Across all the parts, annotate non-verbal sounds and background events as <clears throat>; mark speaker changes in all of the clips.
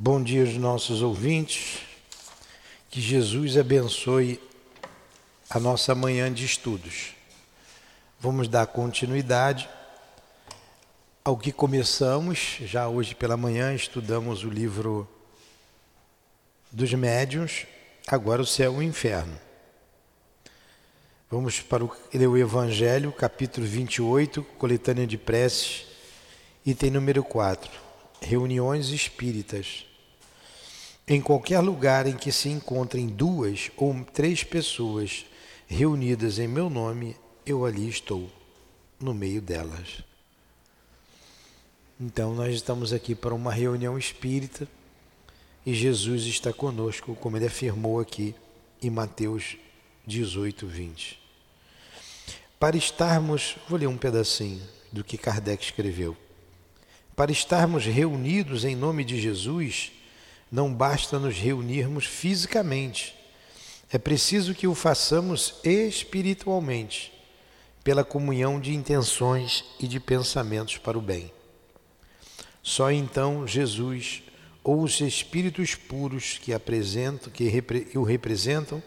Speaker 1: Bom dia aos nossos ouvintes. Que Jesus abençoe a nossa manhã de estudos. Vamos dar continuidade ao que começamos. Já hoje pela manhã estudamos o livro dos médiuns, agora o céu e o inferno. Vamos para o, ler o Evangelho, capítulo 28, coletânea de preces, item número 4, reuniões espíritas. Em qualquer lugar em que se encontrem duas ou três pessoas reunidas em meu nome, eu ali estou, no meio delas. Então, nós estamos aqui para uma reunião espírita e Jesus está conosco, como ele afirmou aqui em Mateus 18, 20. Para estarmos, vou ler um pedacinho do que Kardec escreveu. Para estarmos reunidos em nome de Jesus, não basta nos reunirmos fisicamente. É preciso que o façamos espiritualmente, pela comunhão de intenções e de pensamentos para o bem. Só então Jesus ou os espíritos puros que apresentam, que o representam,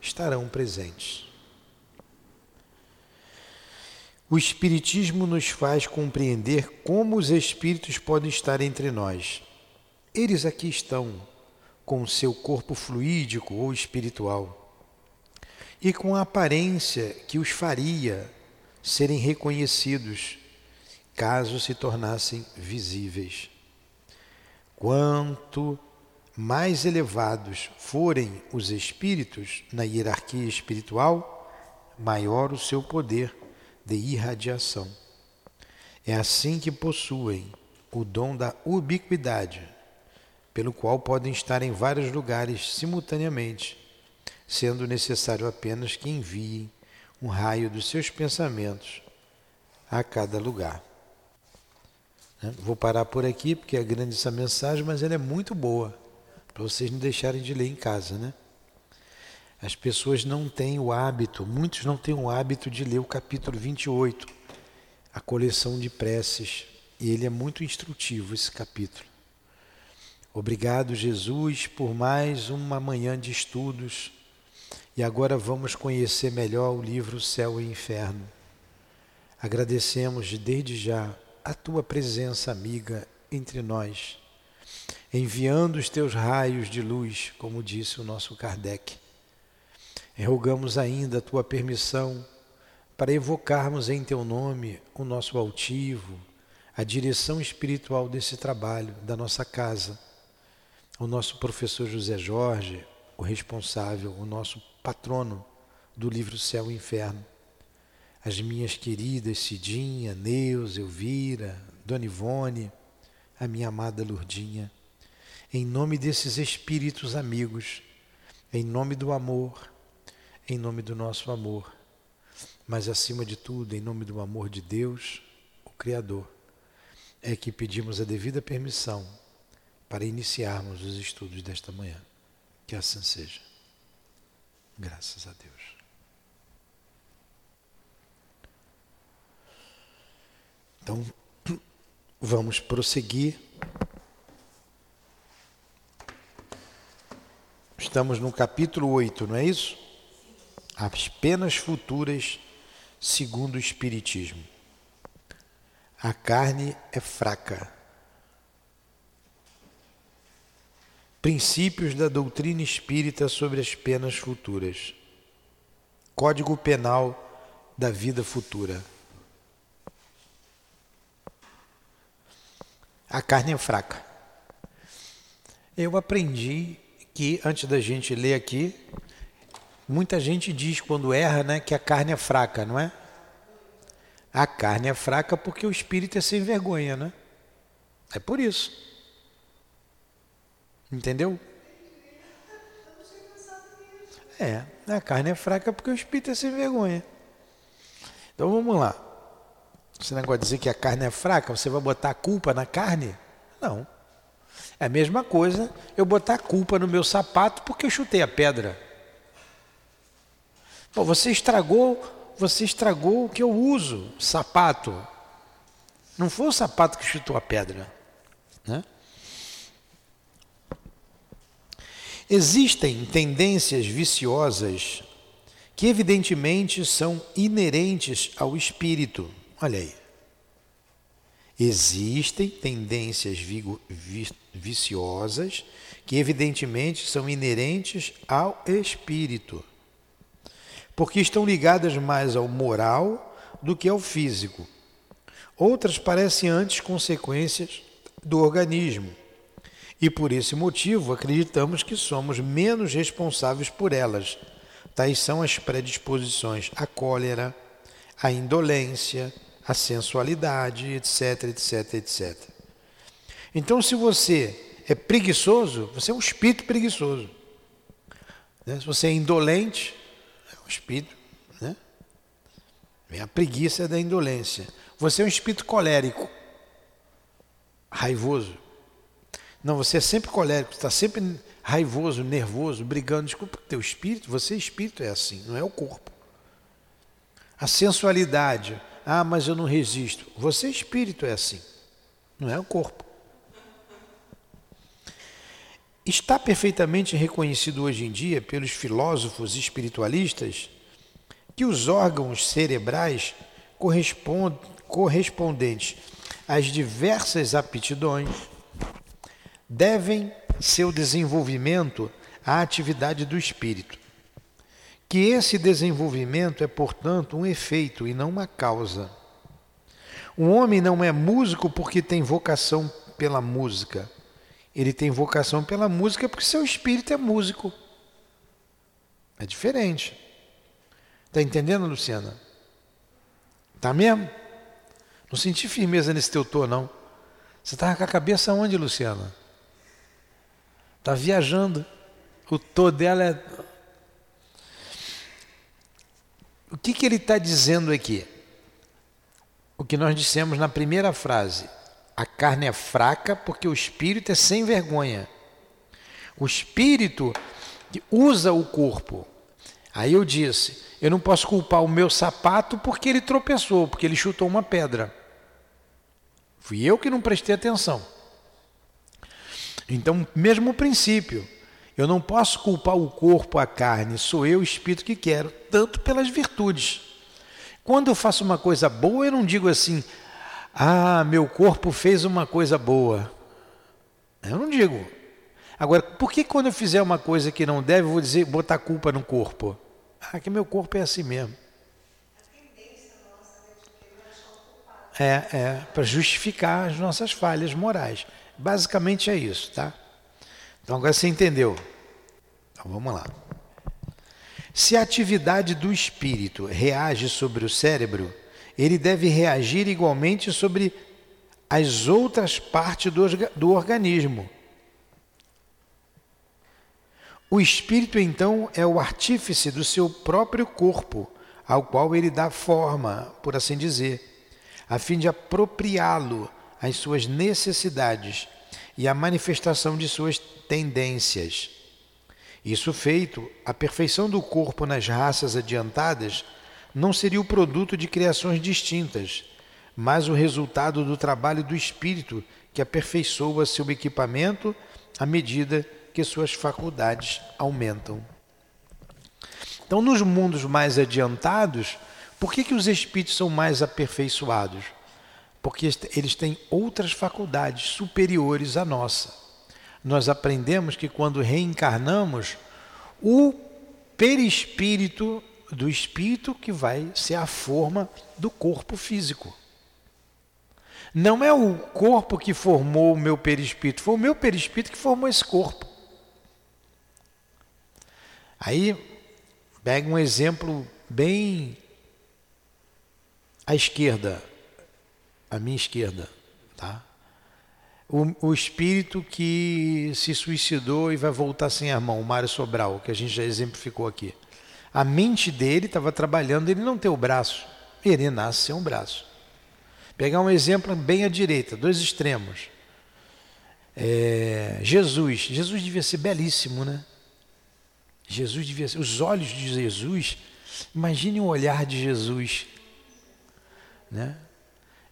Speaker 1: estarão presentes. O Espiritismo nos faz compreender como os espíritos podem estar entre nós eles aqui estão com o seu corpo fluídico ou espiritual e com a aparência que os faria serem reconhecidos caso se tornassem visíveis. Quanto mais elevados forem os espíritos na hierarquia espiritual, maior o seu poder de irradiação. É assim que possuem o dom da ubiquidade pelo qual podem estar em vários lugares simultaneamente, sendo necessário apenas que enviem um raio dos seus pensamentos a cada lugar. Né? Vou parar por aqui porque é grande essa mensagem, mas ela é muito boa para vocês não deixarem de ler em casa, né? As pessoas não têm o hábito, muitos não têm o hábito de ler o capítulo 28, a coleção de preces, e ele é muito instrutivo esse capítulo. Obrigado, Jesus, por mais uma manhã de estudos. E agora vamos conhecer melhor o livro Céu e Inferno. Agradecemos desde já a tua presença amiga entre nós, enviando os teus raios de luz, como disse o nosso Kardec. Rogamos ainda a tua permissão para evocarmos em teu nome o nosso altivo, a direção espiritual desse trabalho, da nossa casa o nosso professor José Jorge, o responsável, o nosso patrono do livro Céu e Inferno, as minhas queridas Cidinha, Neus, Elvira, Dona Ivone, a minha amada Lurdinha, em nome desses espíritos amigos, em nome do amor, em nome do nosso amor, mas acima de tudo, em nome do amor de Deus, o Criador, é que pedimos a devida permissão para iniciarmos os estudos desta manhã. Que assim seja. Graças a Deus. Então, <clears throat> vamos prosseguir. Estamos no capítulo 8, não é isso? As penas futuras segundo o Espiritismo. A carne é fraca Princípios da doutrina espírita sobre as penas futuras. Código Penal da vida futura. A carne é fraca. Eu aprendi que, antes da gente ler aqui, muita gente diz quando erra né, que a carne é fraca, não é? A carne é fraca porque o espírito é sem vergonha, né? É por isso. Entendeu? É, a carne é fraca porque o espírito é sem vergonha. Então vamos lá. Você não pode dizer que a carne é fraca, você vai botar a culpa na carne? Não. É a mesma coisa eu botar a culpa no meu sapato porque eu chutei a pedra. Pô, você estragou, você estragou o que eu uso, sapato. Não foi o sapato que chutou a pedra, né? Existem tendências viciosas que, evidentemente, são inerentes ao espírito. Olha aí. Existem tendências viciosas que, evidentemente, são inerentes ao espírito, porque estão ligadas mais ao moral do que ao físico. Outras parecem antes consequências do organismo, e por esse motivo acreditamos que somos menos responsáveis por elas. Tais são as predisposições à cólera, à indolência, a sensualidade, etc, etc, etc. Então, se você é preguiçoso, você é um espírito preguiçoso. Né? Se você é indolente, é um espírito. Né? Vem a preguiça da indolência. Você é um espírito colérico, raivoso. Não, você é sempre colérico, está sempre raivoso, nervoso, brigando. Desculpa, teu espírito, você espírito é assim, não é o corpo. A sensualidade, ah, mas eu não resisto. Você, espírito, é assim, não é o corpo. Está perfeitamente reconhecido hoje em dia pelos filósofos espiritualistas que os órgãos cerebrais correspondentes às diversas aptidões devem seu desenvolvimento à atividade do espírito que esse desenvolvimento é, portanto, um efeito e não uma causa. Um homem não é músico porque tem vocação pela música. Ele tem vocação pela música porque seu espírito é músico. É diferente. Está entendendo, Luciana? Tá mesmo? Não senti firmeza nesse teu tom, não. Você estava com a cabeça onde, Luciana? Está viajando. O tô dela é O que, que ele está dizendo aqui? O que nós dissemos na primeira frase. A carne é fraca porque o espírito é sem vergonha. O espírito usa o corpo. Aí eu disse: eu não posso culpar o meu sapato porque ele tropeçou, porque ele chutou uma pedra. Fui eu que não prestei atenção. Então, mesmo princípio. Eu não posso culpar o corpo, a carne, sou eu o espírito que quero, tanto pelas virtudes. Quando eu faço uma coisa boa, eu não digo assim, ah, meu corpo fez uma coisa boa. Eu não digo. Agora, por que quando eu fizer uma coisa que não deve, eu vou dizer, botar culpa no corpo? Ah, que meu corpo é assim mesmo. É, é, para justificar as nossas falhas morais. Basicamente é isso, tá? Então agora você entendeu. Então vamos lá. Se a atividade do espírito reage sobre o cérebro, ele deve reagir igualmente sobre as outras partes do, do organismo. O espírito, então, é o artífice do seu próprio corpo, ao qual ele dá forma, por assim dizer, a fim de apropriá-lo às suas necessidades e à manifestação de suas tendências. Isso feito, a perfeição do corpo nas raças adiantadas não seria o produto de criações distintas, mas o resultado do trabalho do espírito que aperfeiçoa seu equipamento à medida que suas faculdades aumentam. Então, nos mundos mais adiantados, por que, que os espíritos são mais aperfeiçoados? Porque eles têm outras faculdades superiores à nossa nós aprendemos que quando reencarnamos, o perispírito do espírito que vai ser a forma do corpo físico. Não é o corpo que formou o meu perispírito, foi o meu perispírito que formou esse corpo. Aí, pega um exemplo bem à esquerda, à minha esquerda, tá? o, o, espírito que se suicidou e vai voltar sem a mão, o Mário Sobral, que a gente já exemplificou aqui. A mente dele estava trabalhando, ele não tem o braço, ele nasce sem um braço. Pegar um exemplo bem à direita, dois extremos. É, Jesus, Jesus devia ser belíssimo, né? Jesus devia ser, os olhos de Jesus, imagine o olhar de Jesus, né?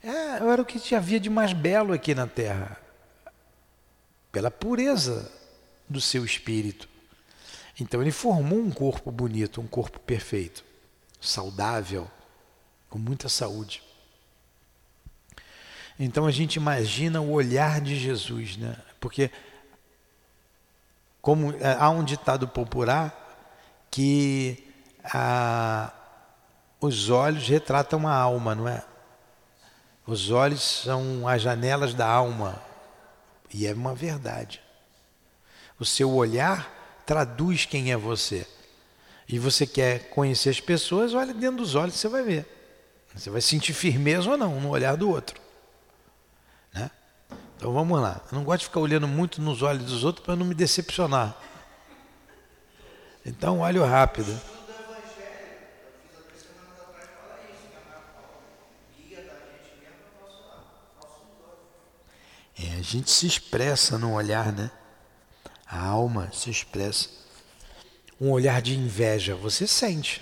Speaker 1: É, era o que havia de mais belo aqui na terra pela pureza do seu espírito. Então ele formou um corpo bonito, um corpo perfeito, saudável, com muita saúde. Então a gente imagina o olhar de Jesus, né? Porque como é, há um ditado popular que a, os olhos retratam a alma, não é? Os olhos são as janelas da alma. E é uma verdade. O seu olhar traduz quem é você. E você quer conhecer as pessoas, olha dentro dos olhos, você vai ver. Você vai sentir firmeza ou não no olhar do outro. Né? Então vamos lá. Eu não gosto de ficar olhando muito nos olhos dos outros para não me decepcionar. Então, olho rápido. A gente se expressa no olhar, né? A alma se expressa. Um olhar de inveja, você sente.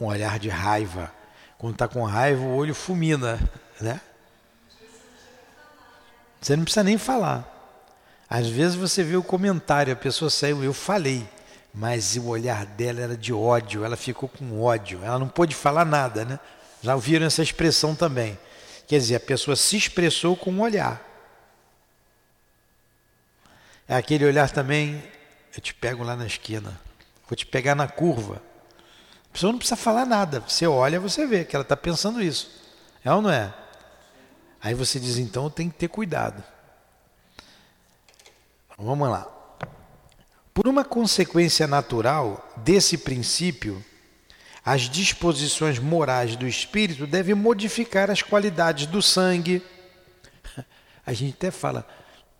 Speaker 1: Um olhar de raiva. Quando está com raiva, o olho fulmina, né? Você não precisa nem falar. Às vezes você vê o comentário, a pessoa saiu, eu falei, mas o olhar dela era de ódio, ela ficou com ódio, ela não pôde falar nada, né? Já ouviram essa expressão também. Quer dizer, a pessoa se expressou com um olhar. É aquele olhar também, eu te pego lá na esquina, vou te pegar na curva. A pessoa não precisa falar nada, você olha, você vê que ela está pensando isso. É ou não é? Aí você diz, então tem que ter cuidado. Vamos lá. Por uma consequência natural desse princípio, as disposições morais do espírito devem modificar as qualidades do sangue. <laughs> A gente até fala,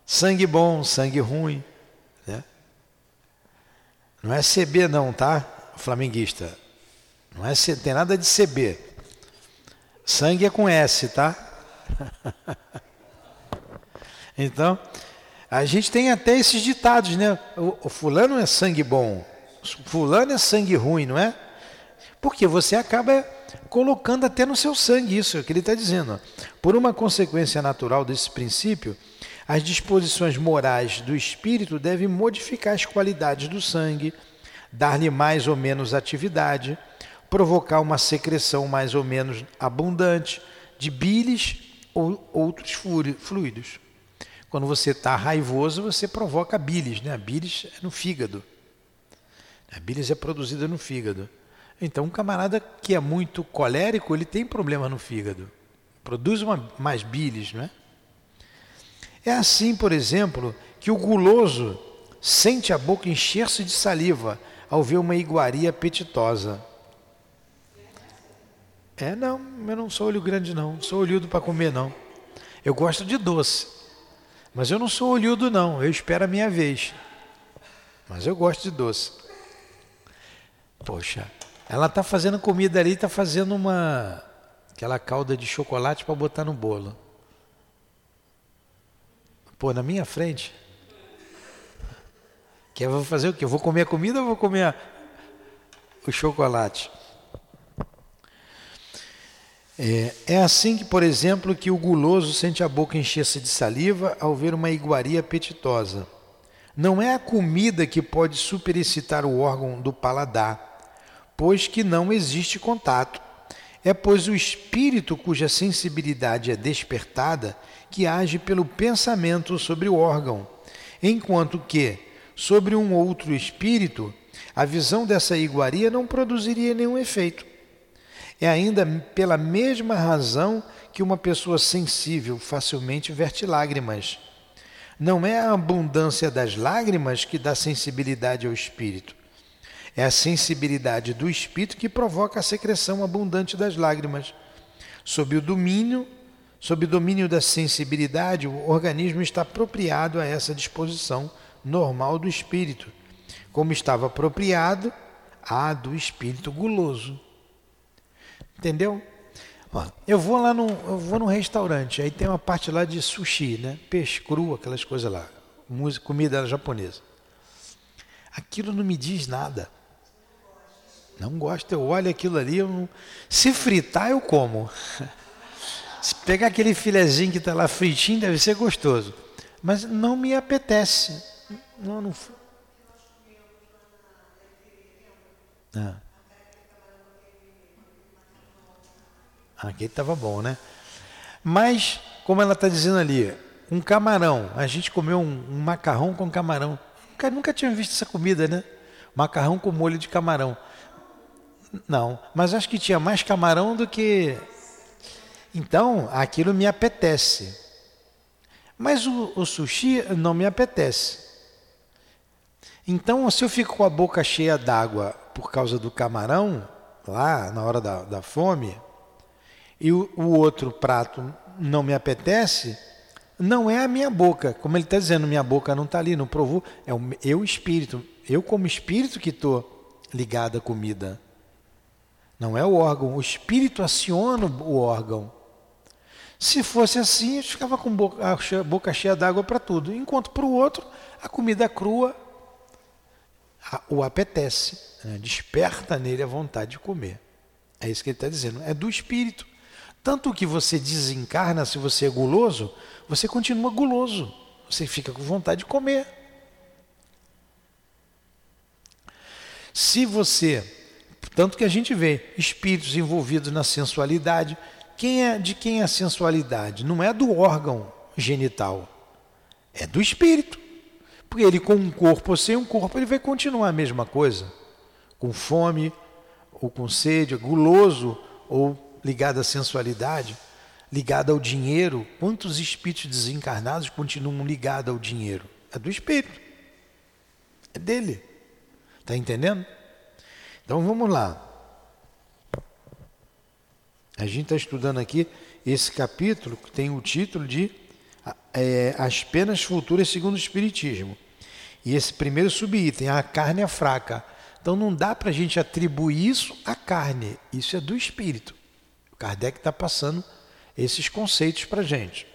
Speaker 1: Sangue bom, sangue ruim. Né? Não é CB não, tá? Flamenguista. Não é tem nada de CB. Sangue é com S, tá? <laughs> então, a gente tem até esses ditados, né? O, o fulano é sangue bom, fulano é sangue ruim, não é? Porque você acaba colocando até no seu sangue isso, que ele está dizendo. Por uma consequência natural desse princípio, as disposições morais do espírito devem modificar as qualidades do sangue, dar-lhe mais ou menos atividade, provocar uma secreção mais ou menos abundante de bilis ou outros fluidos. Quando você está raivoso, você provoca bilis, né? A bilis é no fígado. A bilis é produzida no fígado. Então, um camarada que é muito colérico, ele tem problema no fígado. Produz uma, mais bilis, não é? É assim, por exemplo, que o guloso sente a boca encher-se de saliva ao ver uma iguaria apetitosa. É, não, eu não sou olho grande não, sou olhudo para comer não. Eu gosto de doce, mas eu não sou olhudo não, eu espero a minha vez. Mas eu gosto de doce. Poxa, ela está fazendo comida ali, está fazendo uma aquela calda de chocolate para botar no bolo. Pô, na minha frente. Que eu vou fazer o quê? Eu vou comer a comida ou vou comer o chocolate? É, é, assim que, por exemplo, que o guloso sente a boca encher-se de saliva ao ver uma iguaria apetitosa. Não é a comida que pode superexcitar o órgão do paladar, pois que não existe contato. É pois o espírito cuja sensibilidade é despertada que age pelo pensamento sobre o órgão, enquanto que, sobre um outro espírito, a visão dessa iguaria não produziria nenhum efeito. É ainda pela mesma razão que uma pessoa sensível facilmente verte lágrimas. Não é a abundância das lágrimas que dá sensibilidade ao espírito. É a sensibilidade do espírito que provoca a secreção abundante das lágrimas, sob o domínio Sob o domínio da sensibilidade, o organismo está apropriado a essa disposição normal do espírito, como estava apropriado à do espírito guloso. Entendeu? Ó, eu vou lá no, eu vou num restaurante, aí tem uma parte lá de sushi, né? Peixe cru, aquelas coisas lá, música, comida japonesa. Aquilo não me diz nada. Não gosto, eu olho aquilo ali, não... se fritar eu como. <laughs> Se pegar aquele filezinho que está lá fritinho, deve ser gostoso. Mas não me apetece. Não, não... Ah. Aquele estava bom, né? Mas, como ela está dizendo ali, um camarão. A gente comeu um, um macarrão com camarão. Nunca, nunca tinha visto essa comida, né? Macarrão com molho de camarão. Não, mas acho que tinha mais camarão do que. Então, aquilo me apetece. Mas o, o sushi não me apetece. Então, se eu fico com a boca cheia d'água por causa do camarão, lá na hora da, da fome, e o, o outro prato não me apetece, não é a minha boca. Como ele está dizendo, minha boca não está ali, não provou. É o eu espírito. Eu, como espírito, que estou ligado à comida. Não é o órgão. O espírito aciona o órgão. Se fosse assim, eu ficava com boca, a boca cheia d'água para tudo. Enquanto para o outro, a comida crua o apetece, né? desperta nele a vontade de comer. É isso que ele está dizendo. É do espírito. Tanto que você desencarna, se você é guloso, você continua guloso. Você fica com vontade de comer. Se você, tanto que a gente vê espíritos envolvidos na sensualidade, quem é de quem é a sensualidade? Não é do órgão genital, é do espírito. Porque ele com um corpo ou sem um corpo, ele vai continuar a mesma coisa. Com fome, ou com sede, guloso, ou ligado à sensualidade, ligado ao dinheiro. Quantos espíritos desencarnados continuam ligados ao dinheiro? É do espírito. É dele. Está entendendo? Então vamos lá. A gente está estudando aqui esse capítulo que tem o título de é, As Penas Futuras segundo o Espiritismo. E esse primeiro subitem, a carne é fraca. Então não dá para a gente atribuir isso à carne, isso é do espírito. O Kardec está passando esses conceitos para a gente.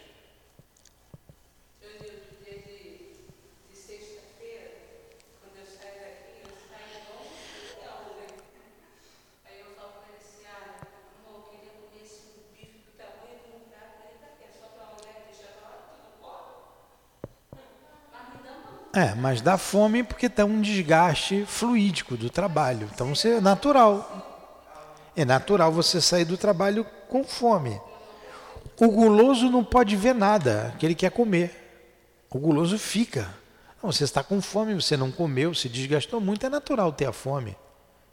Speaker 1: É, mas dá fome porque tem um desgaste fluídico do trabalho. Então você é natural. É natural você sair do trabalho com fome. O guloso não pode ver nada, que ele quer comer. O guloso fica. Não, você está com fome, você não comeu, se desgastou muito, é natural ter a fome.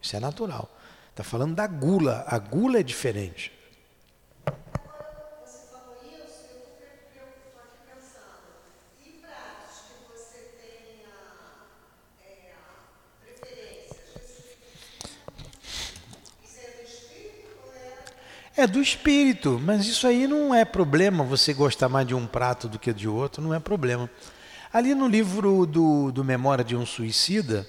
Speaker 1: Isso é natural. Está falando da gula. A gula é diferente. É do espírito, mas isso aí não é problema, você gostar mais de um prato do que de outro, não é problema. Ali no livro do, do Memória de um Suicida,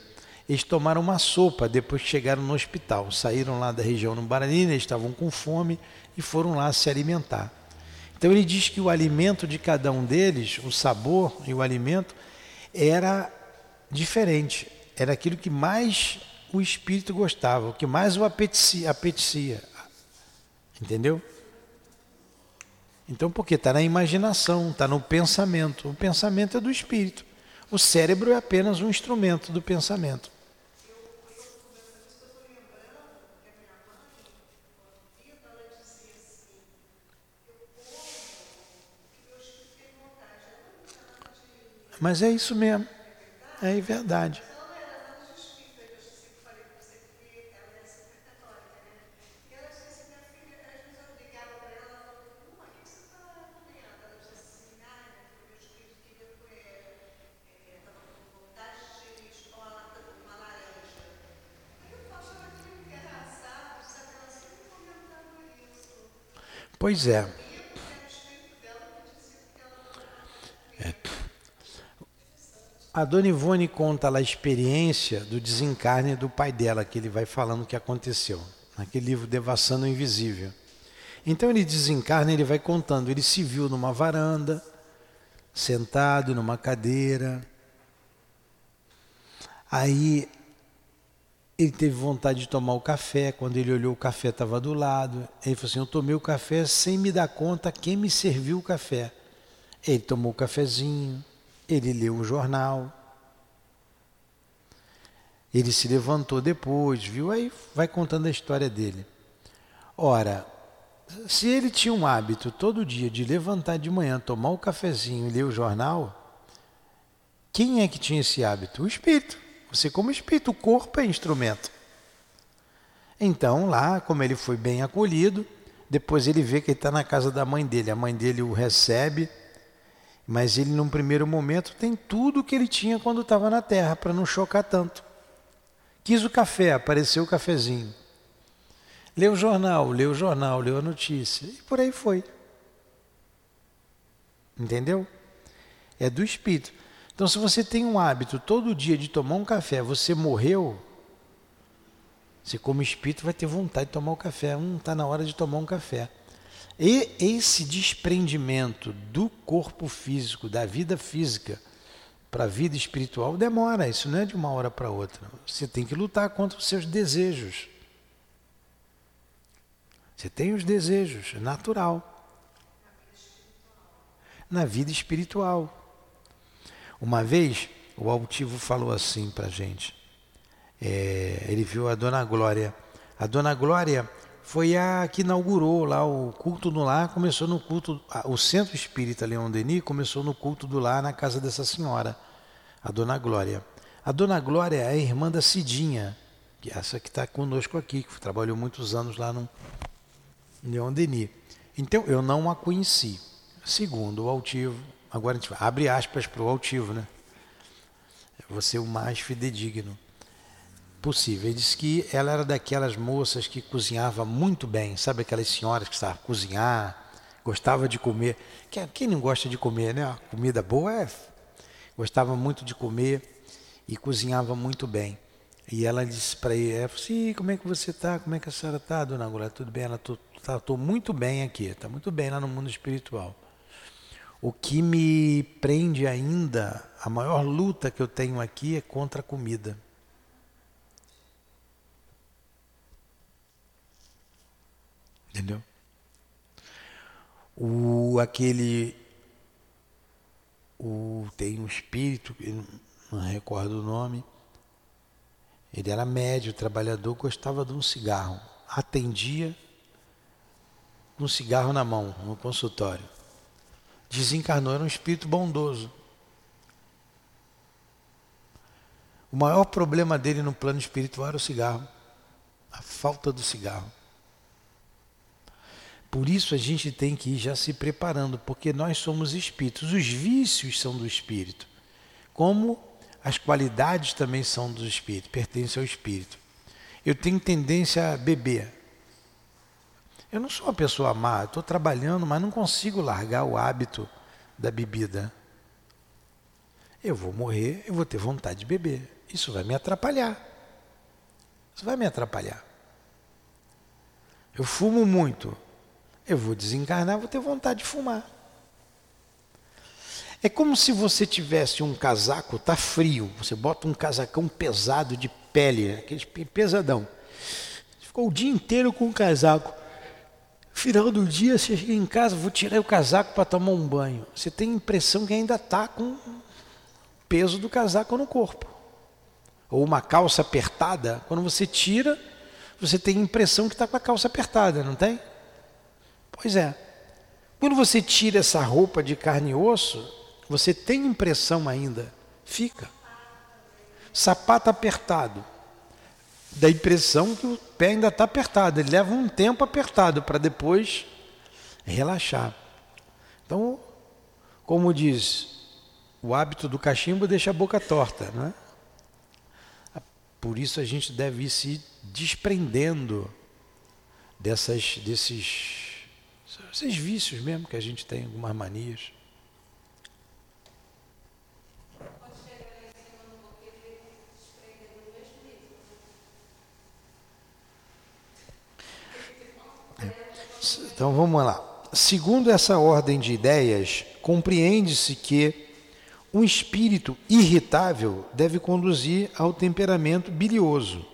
Speaker 1: eles tomaram uma sopa depois que chegaram no hospital. Saíram lá da região no Barani, eles estavam com fome e foram lá se alimentar. Então ele diz que o alimento de cada um deles, o sabor e o alimento, era diferente. Era aquilo que mais o espírito gostava, o que mais o apetecia. apetecia. Entendeu? Então, porque está na imaginação, está no pensamento. O pensamento é do espírito. O cérebro é apenas um instrumento do pensamento. Mas é isso mesmo. É verdade. Pois é. é. A dona Ivone conta lá a experiência do desencarne do pai dela, que ele vai falando o que aconteceu, naquele livro Devassando o Invisível. Então ele desencarna, ele vai contando, ele se viu numa varanda, sentado numa cadeira. Aí ele teve vontade de tomar o café, quando ele olhou o café estava do lado. Ele falou assim: Eu tomei o café sem me dar conta quem me serviu o café. Ele tomou o cafezinho, ele leu o jornal. Ele se levantou depois, viu? Aí vai contando a história dele. Ora, se ele tinha um hábito todo dia de levantar de manhã, tomar o cafezinho e ler o jornal, quem é que tinha esse hábito? O espírito. Você, como espírito, o corpo é instrumento. Então, lá, como ele foi bem acolhido, depois ele vê que ele está na casa da mãe dele. A mãe dele o recebe, mas ele, num primeiro momento, tem tudo o que ele tinha quando estava na terra, para não chocar tanto. Quis o café, apareceu o cafezinho. Leu o jornal, leu o jornal, leu a notícia, e por aí foi. Entendeu? É do espírito. Então, se você tem um hábito todo dia de tomar um café, você morreu, você, como espírito, vai ter vontade de tomar o um café. Hum, está na hora de tomar um café. E esse desprendimento do corpo físico, da vida física, para a vida espiritual, demora. Isso não é de uma hora para outra. Você tem que lutar contra os seus desejos. Você tem os desejos, é natural. Na vida espiritual. Uma vez, o altivo falou assim para a gente. É, ele viu a Dona Glória. A Dona Glória foi a que inaugurou lá o culto do lar, começou no culto, o Centro Espírita Leão Denis começou no culto do lar na casa dessa senhora, a Dona Glória. A Dona Glória é a irmã da Cidinha, que é essa que está conosco aqui, que trabalhou muitos anos lá no Leão Denis. Então eu não a conheci. Segundo o altivo, Agora a gente abre aspas para o altivo, né? Você o mais fidedigno possível. Ele disse que ela era daquelas moças que cozinhava muito bem, sabe aquelas senhoras que sabem cozinhar, gostava de comer. Quem não gosta de comer, né? Comida boa é. Gostava muito de comer e cozinhava muito bem. E ela disse para ele, ela falou assim, como é que você está? Como é que a senhora está, dona Agora? Tudo bem? Ela, estou tá, muito bem aqui, está muito bem lá no mundo espiritual. O que me prende ainda, a maior luta que eu tenho aqui é contra a comida. Entendeu? O, aquele. O, tem um espírito, não recordo o nome. Ele era médio, trabalhador, gostava de um cigarro. Atendia um cigarro na mão, no consultório desencarnou, era um espírito bondoso. O maior problema dele no plano espiritual era o cigarro, a falta do cigarro. Por isso a gente tem que ir já se preparando, porque nós somos espíritos. Os vícios são do espírito, como as qualidades também são do espírito, pertencem ao espírito. Eu tenho tendência a beber. Eu não sou uma pessoa má, estou trabalhando, mas não consigo largar o hábito da bebida. Eu vou morrer, eu vou ter vontade de beber. Isso vai me atrapalhar. Isso vai me atrapalhar. Eu fumo muito. Eu vou desencarnar, vou ter vontade de fumar. É como se você tivesse um casaco, tá frio, você bota um casacão pesado de pele, aquele pesadão. Ficou o dia inteiro com o casaco. Final do dia, você chega em casa, vou tirar o casaco para tomar um banho. Você tem a impressão que ainda está com peso do casaco no corpo. Ou uma calça apertada, quando você tira, você tem a impressão que está com a calça apertada, não tem? Pois é. Quando você tira essa roupa de carne e osso, você tem impressão ainda, fica. Sapato apertado dá a impressão que o pé ainda está apertado. Ele leva um tempo apertado para depois relaxar. Então, como diz, o hábito do cachimbo deixa a boca torta, não é? Por isso a gente deve ir se desprendendo dessas, desses, esses vícios mesmo que a gente tem, algumas manias. Então vamos lá. Segundo essa ordem de ideias, compreende-se que um espírito irritável deve conduzir ao temperamento bilioso.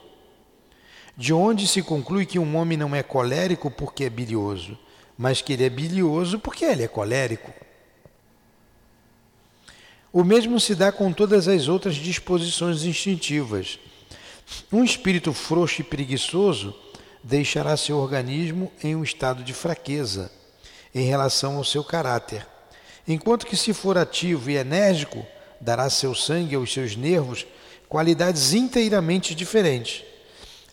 Speaker 1: De onde se conclui que um homem não é colérico porque é bilioso, mas que ele é bilioso porque ele é colérico. O mesmo se dá com todas as outras disposições instintivas. Um espírito frouxo e preguiçoso deixará seu organismo em um estado de fraqueza em relação ao seu caráter, enquanto que, se for ativo e enérgico, dará seu sangue aos seus nervos qualidades inteiramente diferentes.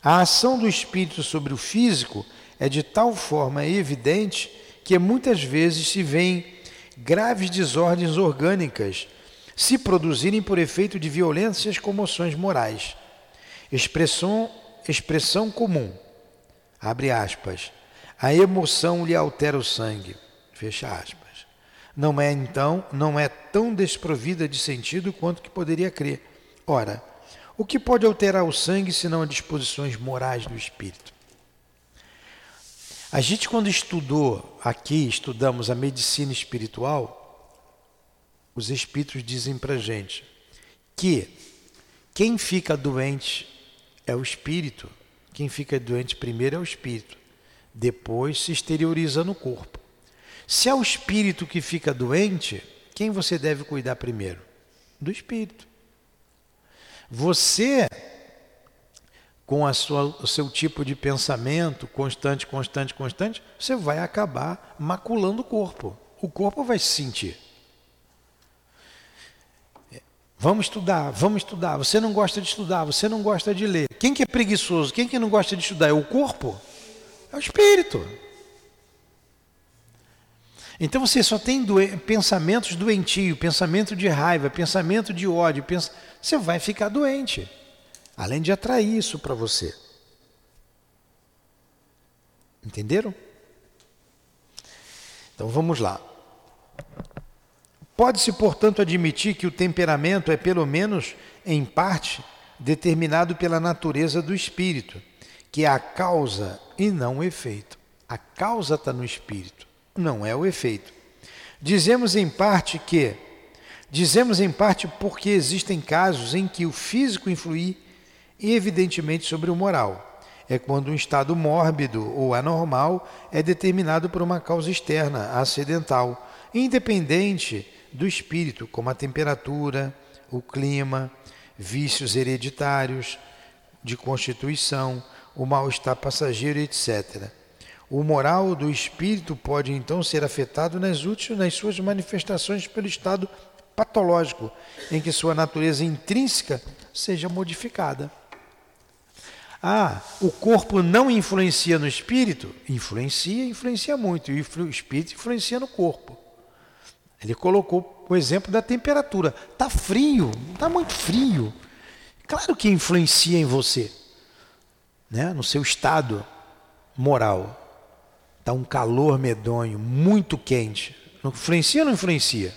Speaker 1: A ação do espírito sobre o físico é de tal forma evidente que muitas vezes se veem graves desordens orgânicas se produzirem por efeito de violências comoções morais. Expressão, expressão comum abre aspas, a emoção lhe altera o sangue, fecha aspas. Não é então, não é tão desprovida de sentido quanto que poderia crer. Ora, o que pode alterar o sangue senão as disposições morais do espírito? A gente quando estudou aqui, estudamos a medicina espiritual, os espíritos dizem para gente que quem fica doente é o espírito quem fica doente primeiro é o espírito, depois se exterioriza no corpo. Se é o espírito que fica doente, quem você deve cuidar primeiro? Do espírito. Você, com sua, o seu tipo de pensamento constante, constante, constante, você vai acabar maculando o corpo. O corpo vai se sentir. Vamos estudar, vamos estudar. Você não gosta de estudar, você não gosta de ler. Quem que é preguiçoso? Quem que não gosta de estudar? É o corpo? É o espírito. Então você só tem pensamentos doentios, pensamento de raiva, pensamento de ódio, pens você vai ficar doente. Além de atrair isso para você. Entenderam? Então vamos lá. Pode-se, portanto, admitir que o temperamento é, pelo menos em parte, determinado pela natureza do espírito, que é a causa e não o efeito. A causa está no espírito, não é o efeito. Dizemos em parte que dizemos em parte porque existem casos em que o físico influi evidentemente sobre o moral. É quando um estado mórbido ou anormal é determinado por uma causa externa, acidental, independente do espírito, como a temperatura, o clima, vícios hereditários, de constituição, o mal-estar passageiro, etc. O moral do espírito pode então ser afetado nas últimas, nas suas manifestações pelo estado patológico, em que sua natureza intrínseca seja modificada. Ah, o corpo não influencia no espírito? Influencia, influencia muito. E o espírito influencia no corpo. Ele colocou o exemplo da temperatura. Está frio, está muito frio. Claro que influencia em você, né? no seu estado moral. Está um calor medonho, muito quente. Não influencia ou não influencia?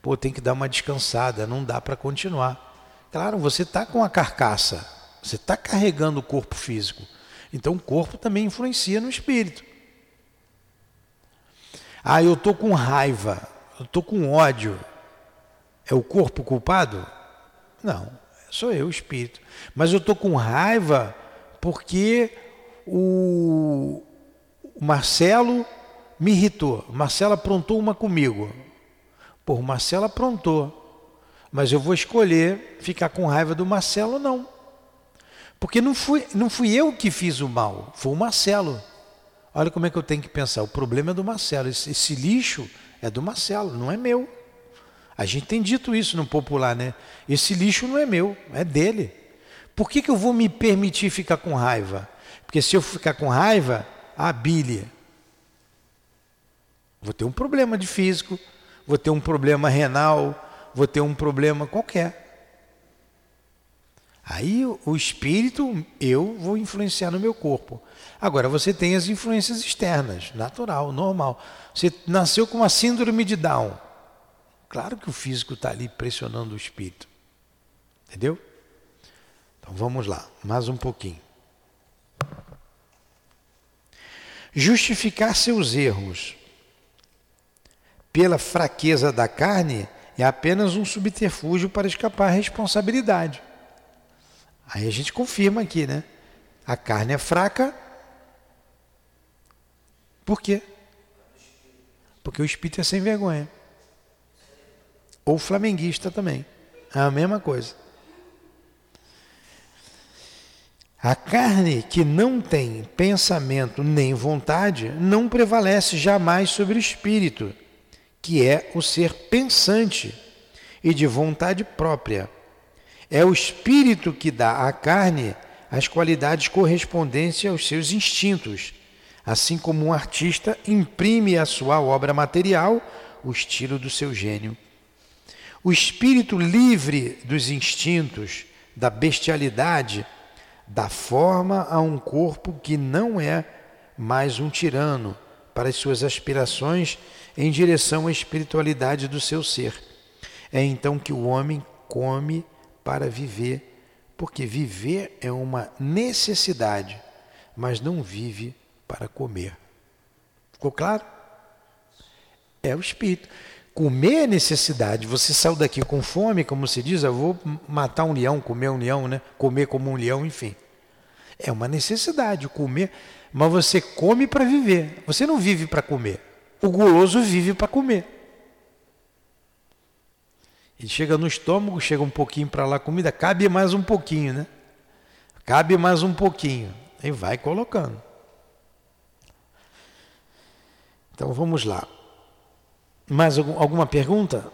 Speaker 1: Pô, tem que dar uma descansada, não dá para continuar. Claro, você está com a carcaça, você está carregando o corpo físico. Então o corpo também influencia no espírito. Ah, eu estou com raiva eu estou com ódio, é o corpo culpado? Não, sou eu, o espírito. Mas eu estou com raiva porque o, Marcelo me irritou. Marcelo aprontou uma comigo. Pô, o Marcelo aprontou. Mas eu vou escolher ficar com raiva do Marcelo, não. Porque não fui, não fui eu que fiz o mal, foi o Marcelo. Olha como é que eu tenho que pensar. O problema é do Marcelo. Esse, esse lixo é do Marcelo, não é meu. A gente tem dito isso no popular, né? Esse lixo não é meu, é dele. Por que, que eu vou me permitir ficar com raiva? Porque se eu ficar com raiva, a bíblia. Vou ter um problema de físico, vou ter um problema renal, vou ter um problema qualquer. Aí o espírito, eu vou influenciar no meu corpo. Agora você tem as influências externas, natural, normal. Você nasceu com uma síndrome de Down. Claro que o físico está ali pressionando o espírito. Entendeu? Então vamos lá, mais um pouquinho. Justificar seus erros pela fraqueza da carne é apenas um subterfúgio para escapar à responsabilidade. Aí a gente confirma aqui, né? A carne é fraca. Por quê? Porque o espírito é sem vergonha. Ou flamenguista também. É a mesma coisa. A carne que não tem pensamento nem vontade não prevalece jamais sobre o espírito, que é o ser pensante e de vontade própria. É o espírito que dá à carne as qualidades correspondentes aos seus instintos, assim como um artista imprime à sua obra material o estilo do seu gênio. O espírito livre dos instintos, da bestialidade, dá forma a um corpo que não é mais um tirano para as suas aspirações em direção à espiritualidade do seu ser. É então que o homem come para viver, porque viver é uma necessidade, mas não vive para comer. Ficou claro? É o espírito. Comer é necessidade. Você saiu daqui com fome, como se diz, eu vou matar um leão, comer um leão, né? Comer como um leão, enfim. É uma necessidade comer, mas você come para viver. Você não vive para comer. O guloso vive para comer. Ele chega no estômago, chega um pouquinho para lá comida, cabe mais um pouquinho, né? Cabe mais um pouquinho. E vai colocando. Então vamos lá. Mais alguma pergunta?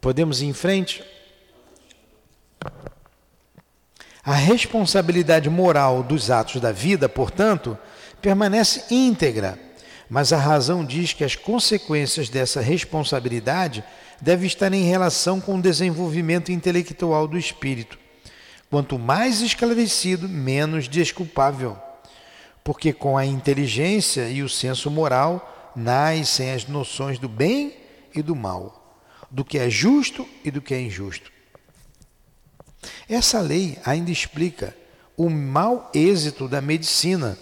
Speaker 1: Podemos ir em frente? A responsabilidade moral dos atos da vida, portanto, permanece íntegra, mas a razão diz que as consequências dessa responsabilidade devem estar em relação com o desenvolvimento intelectual do espírito. Quanto mais esclarecido, menos desculpável. Porque com a inteligência e o senso moral nascem as noções do bem e do mal, do que é justo e do que é injusto. Essa lei ainda explica o mau êxito da medicina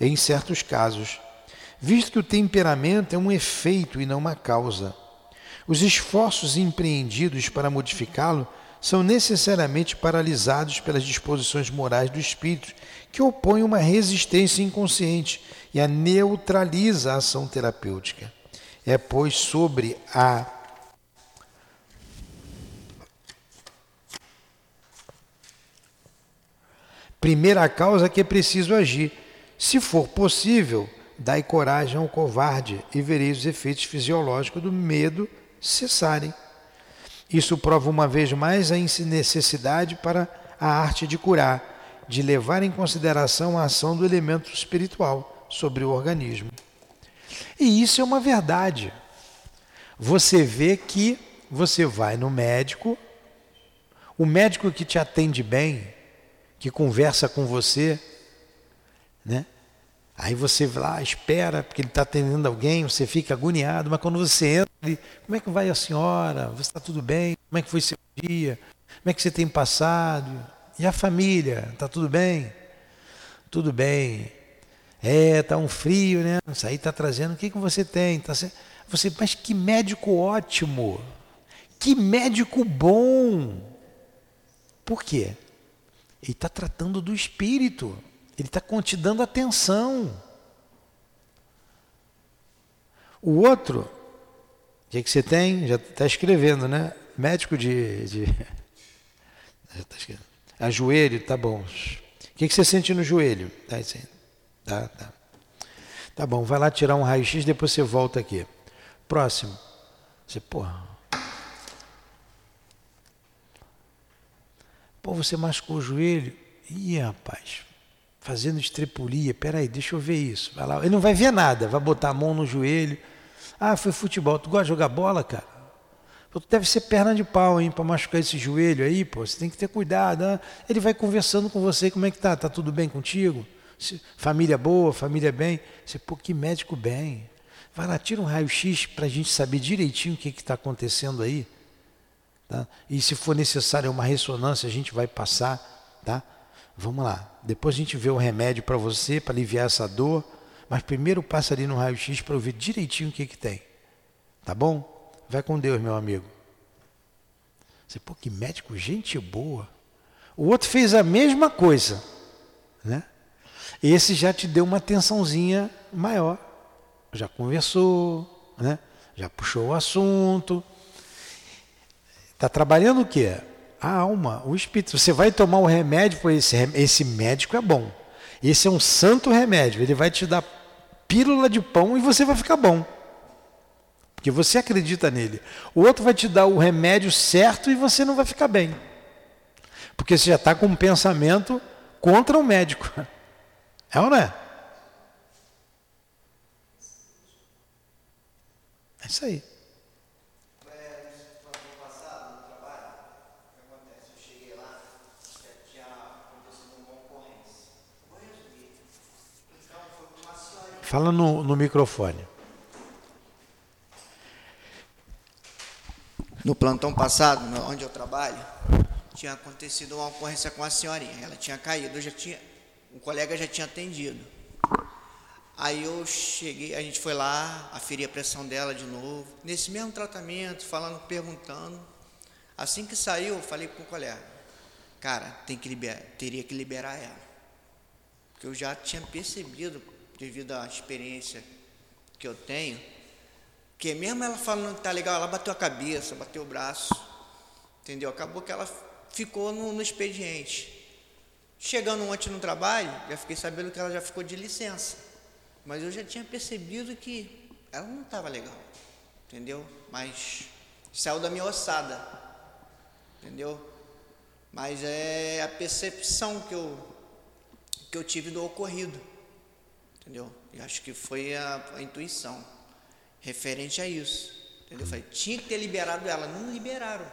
Speaker 1: em certos casos, visto que o temperamento é um efeito e não uma causa. Os esforços empreendidos para modificá-lo são necessariamente paralisados pelas disposições morais do espírito, que opõem uma resistência inconsciente e a neutraliza a ação terapêutica. É, pois, sobre a primeira causa que é preciso agir. Se for possível, dai coragem ao covarde e vereis os efeitos fisiológicos do medo cessarem. Isso prova uma vez mais a necessidade para a arte de curar, de levar em consideração a ação do elemento espiritual sobre o organismo. E isso é uma verdade. Você vê que você vai no médico, o médico que te atende bem, que conversa com você, né? Aí você lá, espera, porque ele está atendendo alguém, você fica agoniado, mas quando você entra, ele, como é que vai a senhora? Você está tudo bem? Como é que foi seu dia? Como é que você tem passado? E a família? Está tudo bem? Tudo bem. É, tá um frio, né? Isso aí está trazendo. O que, que você tem? Tá se... Você, mas que médico ótimo! Que médico bom! Por quê? Ele está tratando do espírito. Ele está te dando atenção. O outro, o que, que você tem? Já está escrevendo, né? Médico de. de... <laughs> Já tá escrevendo. A joelho, tá bom. O que, que você sente no joelho? Tá. Tá, tá. Tá bom, vai lá tirar um raio-x, depois você volta aqui. Próximo. Você, porra. Pô, você machucou o joelho? Ih, rapaz, fazendo estrepulia. Peraí, deixa eu ver isso. Vai lá. Ele não vai ver nada, vai botar a mão no joelho. Ah, foi futebol. Tu gosta de jogar bola, cara? Tu deve ser perna de pau, hein, para machucar esse joelho aí, pô. Você tem que ter cuidado. Né? Ele vai conversando com você, como é que tá? Tá tudo bem contigo? família boa, família bem. Você, pô, que médico bem. Vai lá, tira um raio-x para a gente saber direitinho o que está acontecendo aí. Tá? E se for necessário uma ressonância, a gente vai passar. Tá? Vamos lá. Depois a gente vê o remédio para você, para aliviar essa dor. Mas primeiro passa ali no raio-x para eu ver direitinho o que, que tem. Tá bom? Vai com Deus, meu amigo. Você, pô, que médico, gente boa. O outro fez a mesma coisa. Né? Esse já te deu uma atençãozinha maior. Já conversou, né? já puxou o assunto. Está trabalhando o quê? A alma, o espírito. Você vai tomar o remédio, pois esse, esse médico é bom. Esse é um santo remédio. Ele vai te dar pílula de pão e você vai ficar bom. Porque você acredita nele. O outro vai te dar o remédio certo e você não vai ficar bem. Porque você já está com um pensamento contra o médico. <laughs> É ou não é? É isso aí. Fala no, no microfone.
Speaker 2: No plantão passado, onde eu trabalho, tinha acontecido uma ocorrência com a senhorinha. Ela tinha caído, eu já tinha, um colega já tinha atendido. Aí eu cheguei, a gente foi lá, aferi a pressão dela de novo, nesse mesmo tratamento, falando, perguntando. Assim que saiu, eu falei o colega, cara, tem que liberar, teria que liberar ela. Porque eu já tinha percebido devido à experiência que eu tenho, que mesmo ela falando que tá legal, ela bateu a cabeça, bateu o braço, entendeu? Acabou que ela ficou no, no expediente. Chegando ontem no trabalho, já fiquei sabendo que ela já ficou de licença. Mas eu já tinha percebido que ela não estava legal, entendeu? Mas saiu da minha ossada, entendeu? Mas é a percepção que eu, que eu tive do ocorrido. Entendeu? E acho que foi a, a intuição referente a isso. Entendeu? Eu falei, tinha que ter liberado ela, não liberaram.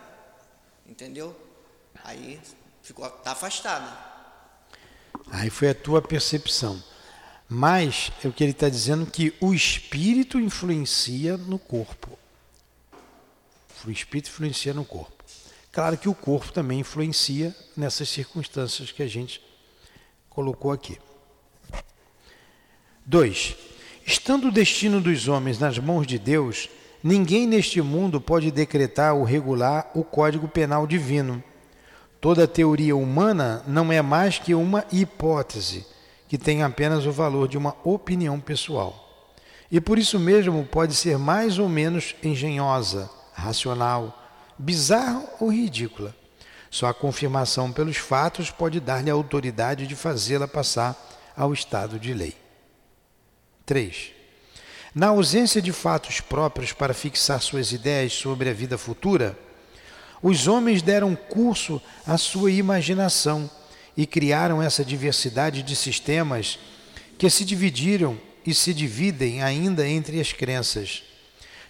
Speaker 2: Entendeu? Aí ficou, tá afastada.
Speaker 1: Aí foi a tua percepção. Mas é o que ele está dizendo que o espírito influencia no corpo. O espírito influencia no corpo. Claro que o corpo também influencia nessas circunstâncias que a gente colocou aqui. 2. Estando o destino dos homens nas mãos de Deus, ninguém neste mundo pode decretar ou regular o código penal divino. Toda teoria humana não é mais que uma hipótese, que tem apenas o valor de uma opinião pessoal. E por isso mesmo pode ser mais ou menos engenhosa, racional, bizarra ou ridícula. Só a confirmação pelos fatos pode dar-lhe a autoridade de fazê-la passar ao estado de lei. 3. Na ausência de fatos próprios para fixar suas ideias sobre a vida futura, os homens deram curso à sua imaginação e criaram essa diversidade de sistemas que se dividiram e se dividem ainda entre as crenças.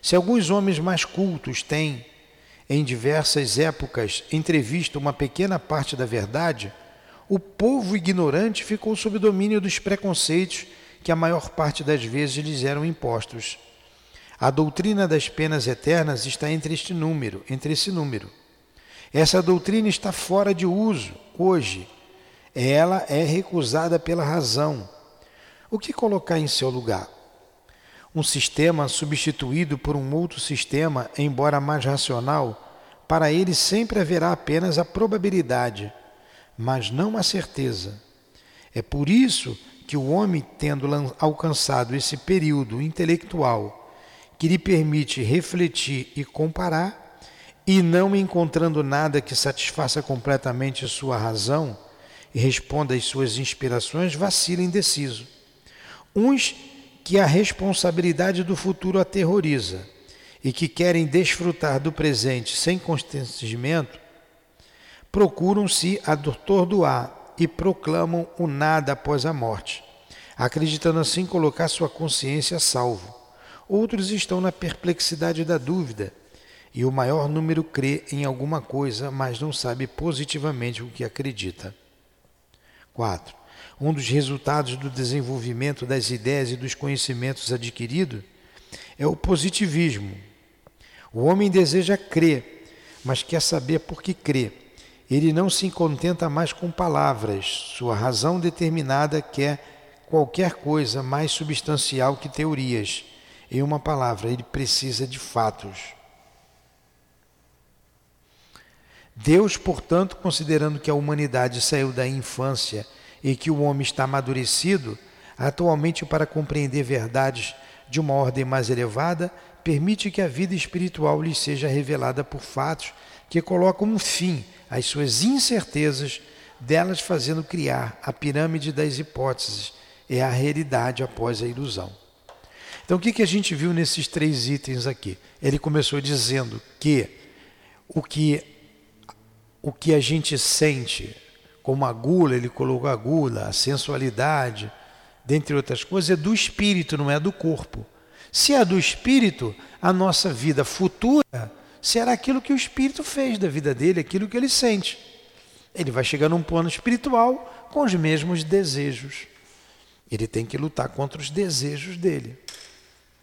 Speaker 1: Se alguns homens mais cultos têm, em diversas épocas, entrevisto uma pequena parte da verdade, o povo ignorante ficou sob domínio dos preconceitos que a maior parte das vezes lhes eram impostos. A doutrina das penas eternas está entre este número, entre esse número. Essa doutrina está fora de uso hoje. Ela é recusada pela razão. O que colocar em seu lugar? Um sistema substituído por um outro sistema, embora mais racional, para ele sempre haverá apenas a probabilidade, mas não a certeza. É por isso que o homem, tendo alcançado esse período intelectual que lhe permite refletir e comparar, e não encontrando nada que satisfaça completamente sua razão e responda às suas inspirações, vacila indeciso. Uns que a responsabilidade do futuro aterroriza e que querem desfrutar do presente sem constrangimento, procuram se atordoar e proclamam o nada após a morte, acreditando assim colocar sua consciência a salvo. Outros estão na perplexidade da dúvida, e o maior número crê em alguma coisa, mas não sabe positivamente o que acredita. 4. Um dos resultados do desenvolvimento das ideias e dos conhecimentos adquiridos é o positivismo. O homem deseja crer, mas quer saber por que crê. Ele não se contenta mais com palavras, sua razão determinada quer qualquer coisa mais substancial que teorias. Em uma palavra, ele precisa de fatos. Deus, portanto, considerando que a humanidade saiu da infância e que o homem está amadurecido, atualmente para compreender verdades de uma ordem mais elevada, permite que a vida espiritual lhe seja revelada por fatos que colocam um fim às suas incertezas delas fazendo criar a pirâmide das hipóteses, é a realidade após a ilusão. Então, o que, que a gente viu nesses três itens aqui? Ele começou dizendo que o que, o que a gente sente, como a gula, ele colocou a gula, a sensualidade, dentre outras coisas, é do espírito, não é do corpo. Se é do espírito, a nossa vida futura será aquilo que o espírito fez da vida dele, aquilo que ele sente. Ele vai chegar num plano espiritual com os mesmos desejos. Ele tem que lutar contra os desejos dele.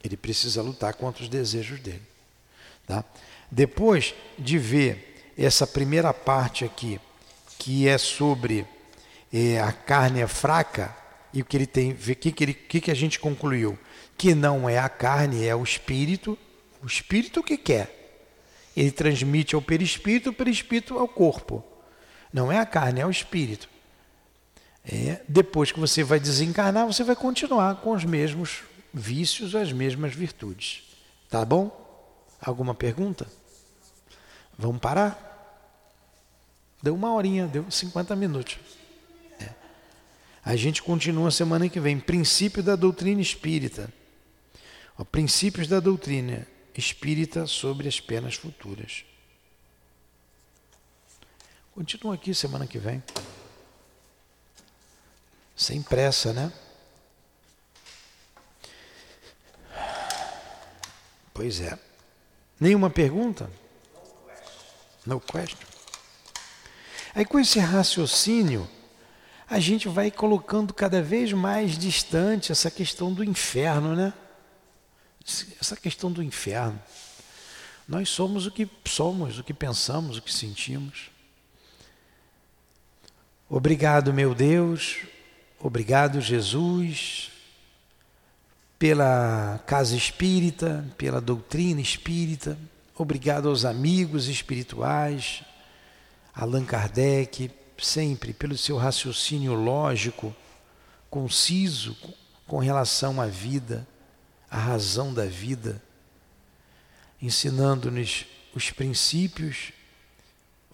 Speaker 1: Ele precisa lutar contra os desejos dele. Tá? Depois de ver essa primeira parte aqui, que é sobre é, a carne é fraca, e o que ele tem, o que, que, que, que a gente concluiu? Que não é a carne, é o espírito. O espírito que quer. Ele transmite ao perispírito, o perispírito ao corpo. Não é a carne, é o espírito. É, depois que você vai desencarnar, você vai continuar com os mesmos vícios, as mesmas virtudes. Tá bom? Alguma pergunta? Vamos parar? Deu uma horinha, deu 50 minutos. É. A gente continua semana que vem. Princípio da doutrina espírita. Ó, princípios da doutrina espírita sobre as penas futuras. Continua aqui semana que vem. Sem pressa, né? Pois é. Nenhuma pergunta? No question. Aí com esse raciocínio, a gente vai colocando cada vez mais distante essa questão do inferno, né? Essa questão do inferno. Nós somos o que somos, o que pensamos, o que sentimos. Obrigado, meu Deus, obrigado, Jesus, pela casa espírita, pela doutrina espírita, obrigado aos amigos espirituais, Allan Kardec, sempre pelo seu raciocínio lógico, conciso com relação à vida, à razão da vida, ensinando-nos os princípios,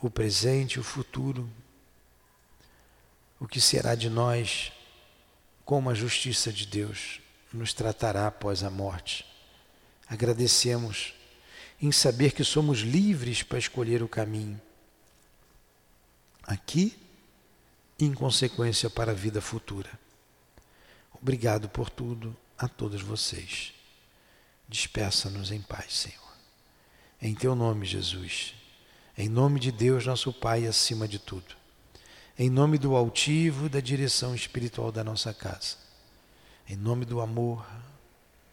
Speaker 1: o presente o futuro, o que será de nós, como a justiça de Deus nos tratará após a morte. Agradecemos em saber que somos livres para escolher o caminho aqui e, em consequência, para a vida futura. Obrigado por tudo a todos vocês. Despeça-nos em paz, Senhor. Em teu nome, Jesus. Em nome de Deus, nosso Pai, acima de tudo. Em nome do altivo da direção espiritual da nossa casa. Em nome do amor,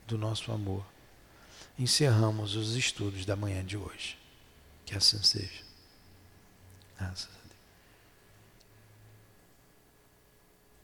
Speaker 1: do nosso amor. Encerramos os estudos da manhã de hoje. Que assim seja. Graças